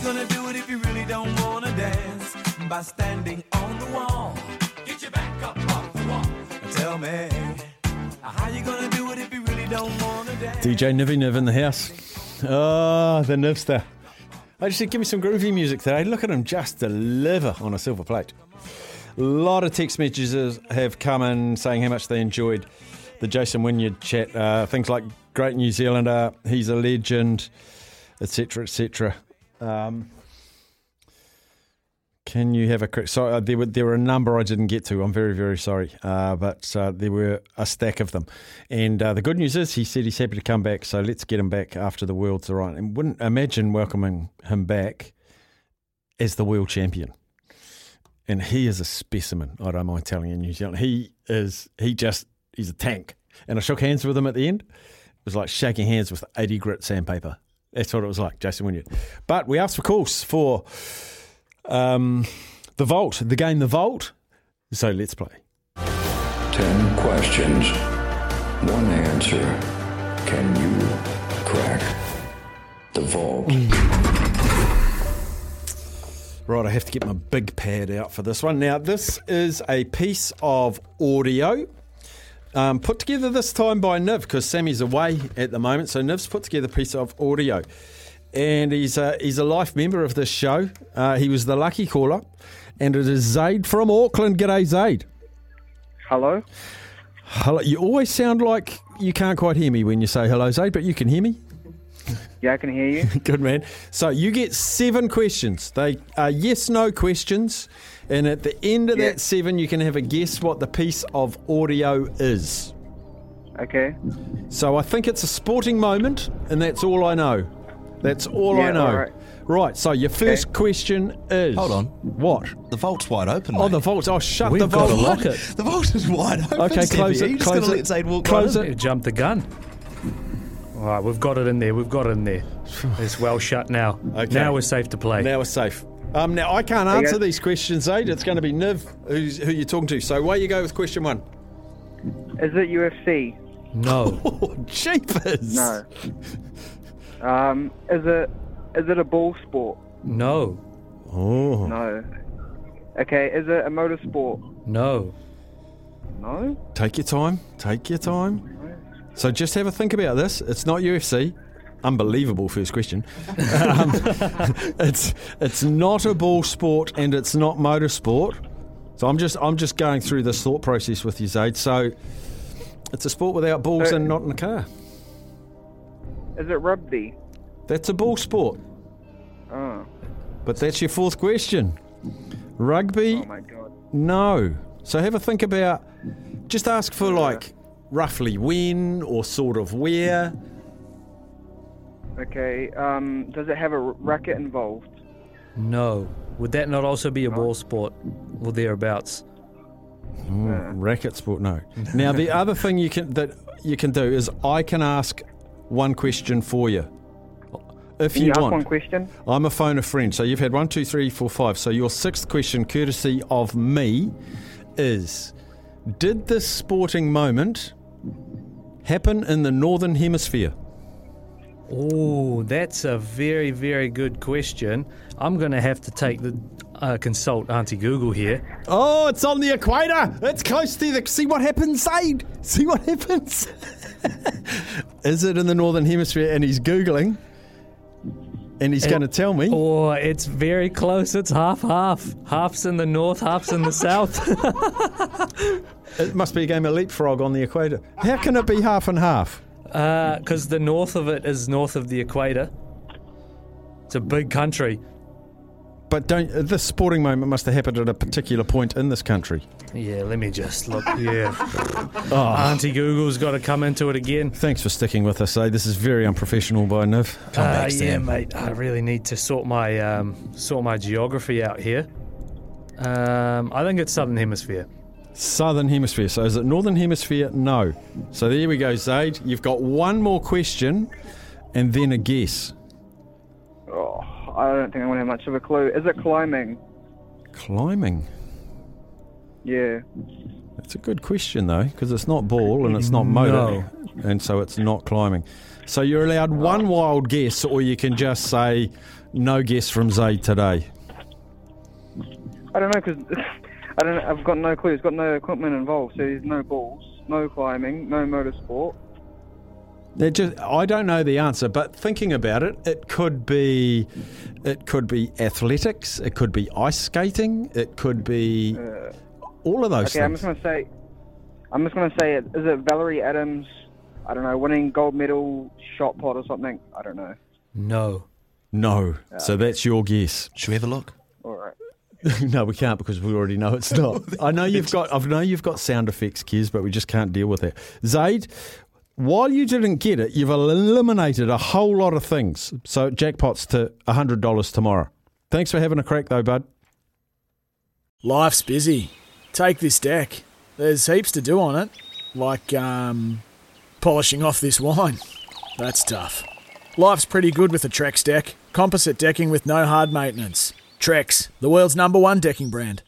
You gonna do it if you really don't wanna dance? By standing on the wall. Get your back up off the wall. Tell me. How you gonna do it if you really don't wanna dance? DJ Nivy Niv in the house. Oh, the Nivster. I just said, give me some groovy music today. Look at him just deliver on a silver plate. A lot of text messages have come in saying how much they enjoyed the Jason Wynyard chat. Uh, things like great New Zealander, he's a legend, etc., etc. Um, can you have a quick? Sorry, uh, there were there were a number I didn't get to. I'm very very sorry, uh, but uh, there were a stack of them. And uh, the good news is, he said he's happy to come back. So let's get him back after the world's all right. And wouldn't imagine welcoming him back as the world champion. And he is a specimen. I don't mind telling you, New Zealand. He is. He just. He's a tank. And I shook hands with him at the end. It was like shaking hands with 80 grit sandpaper. That's what it was like, Jason Wynyard. But we asked for calls for um, the Vault, the game The Vault. So let's play. Ten questions, one answer. Can you crack the vault? Right, I have to get my big pad out for this one. Now, this is a piece of audio um, put together this time by Niv because Sammy's away at the moment. So Niv's put together a piece of audio, and he's a, he's a life member of this show. Uh, he was the lucky caller, and it is Zayde from Auckland. G'day, Zayde. Hello? Hello. You always sound like you can't quite hear me when you say hello, Zayde, but you can hear me. Yeah, I can hear you. Good man. So you get seven questions. They are yes no questions. And at the end of Yeah. that seven, you can have a guess what the piece of audio is. Okay. So I think it's a sporting moment, and that's all I know. That's all I know. all right. Right, so your first Okay. question is. Hold on. What? The vault's wide open. Oh, the vault. Oh, shut We've the got vault. to lock it. The vault is wide open. Okay, close Stevie. it, You just close gonna it, let Zaid walk close right it. in? You the gun. All right, we've got it in there. We've got it in there. It's well shut now. Okay. Now we're safe to play. Now we're safe. Um, now I can't Okay. answer these questions, Aid. It's going to be Niv who's, who you're talking to. So away you go with question one. Is it UFC? no. Oh, jeepers! No. Um, is it is it a ball sport? No. Oh, No. Okay, is it a motorsport? No. No. take your time. Take your time. So just have a think about this. It's not UFC. Unbelievable first question. Um, it's it's not a ball sport and it's not motorsport. So I'm just I'm just going through this thought process with you, Zayde. So it's a sport without balls Uh, and not in a car. Is it rugby? That's a ball sport. Oh. But that's your fourth question. Rugby, Oh my god. no. So have a think about. Just ask for like roughly when or sort of where. Okay. Um, does it have a racket involved? No. Would that not also be a ball sport or thereabouts? Racket sport, no. Now the other thing you can that you can do is I can ask one question for you. If Can you, you ask want. one question? I'm a phone a friend. So you've had one, two, three, four, five. So your sixth question, courtesy of me, is Did this sporting moment happen in the Northern Hemisphere? Oh, that's a very, very good question. I'm going to have to take the uh, consult Auntie Google here. Oh, it's on the equator. It's close to the. See what happens, Zayde. See what happens. Is it in the northern hemisphere? And he's googling, and he's going to tell me. Oh, it's very close. It's half half. Half's in the north, half's in the south. It must be a game of leapfrog on the equator. How can it be half and half? Uh, because the north of it is north of the equator. It's a big country. But don't uh, this sporting moment must have happened at a particular point in this country. Yeah, let me just look. Yeah. Auntie Google's got to come into it again. Thanks for sticking with us. Eh? This is very unprofessional by Niv. Come Uh, back, yeah, mate. I really need to sort my um, sort my geography out here. Um, I think it's southern hemisphere. Southern hemisphere. So is it northern hemisphere? No. So there we go, Zayde. You've got one more question, and then a guess. I don't think I'm gonna have much of a clue. Is it climbing? Climbing. Yeah. That's a good question though, because it's not ball and it's not motor, and so it's not climbing. So you're allowed one wild guess, or you can just say no guess from Zayde today. I don't know because I don't. I've got no clue. It's got no equipment involved, so there's no balls, no climbing, no motorsport. It just, I don't know the answer, but thinking about it, it could be, it could be athletics, it could be ice skating, it could be uh, all of those Okay, I'm things. just gonna say. I'm just gonna say it. Is it Valerie Adams? I don't know, winning gold medal shot put or something. I don't know. No. No, so that's your guess. Should we have a look? All right. no, we can't because we already know it's not. I know you've got, I know you've got sound effects, Kiz, but we just can't deal with it. Zayde, while you didn't get it, you've eliminated a whole lot of things. So jackpots to hundred dollars tomorrow. Thanks for having a crack, though, bud. Life's busy. Take this deck. There's heaps to do on it, like um, polishing off this wine. That's tough. Life's pretty good with a Trex deck. Composite decking with no hard maintenance. Trex, the world's number one decking brand.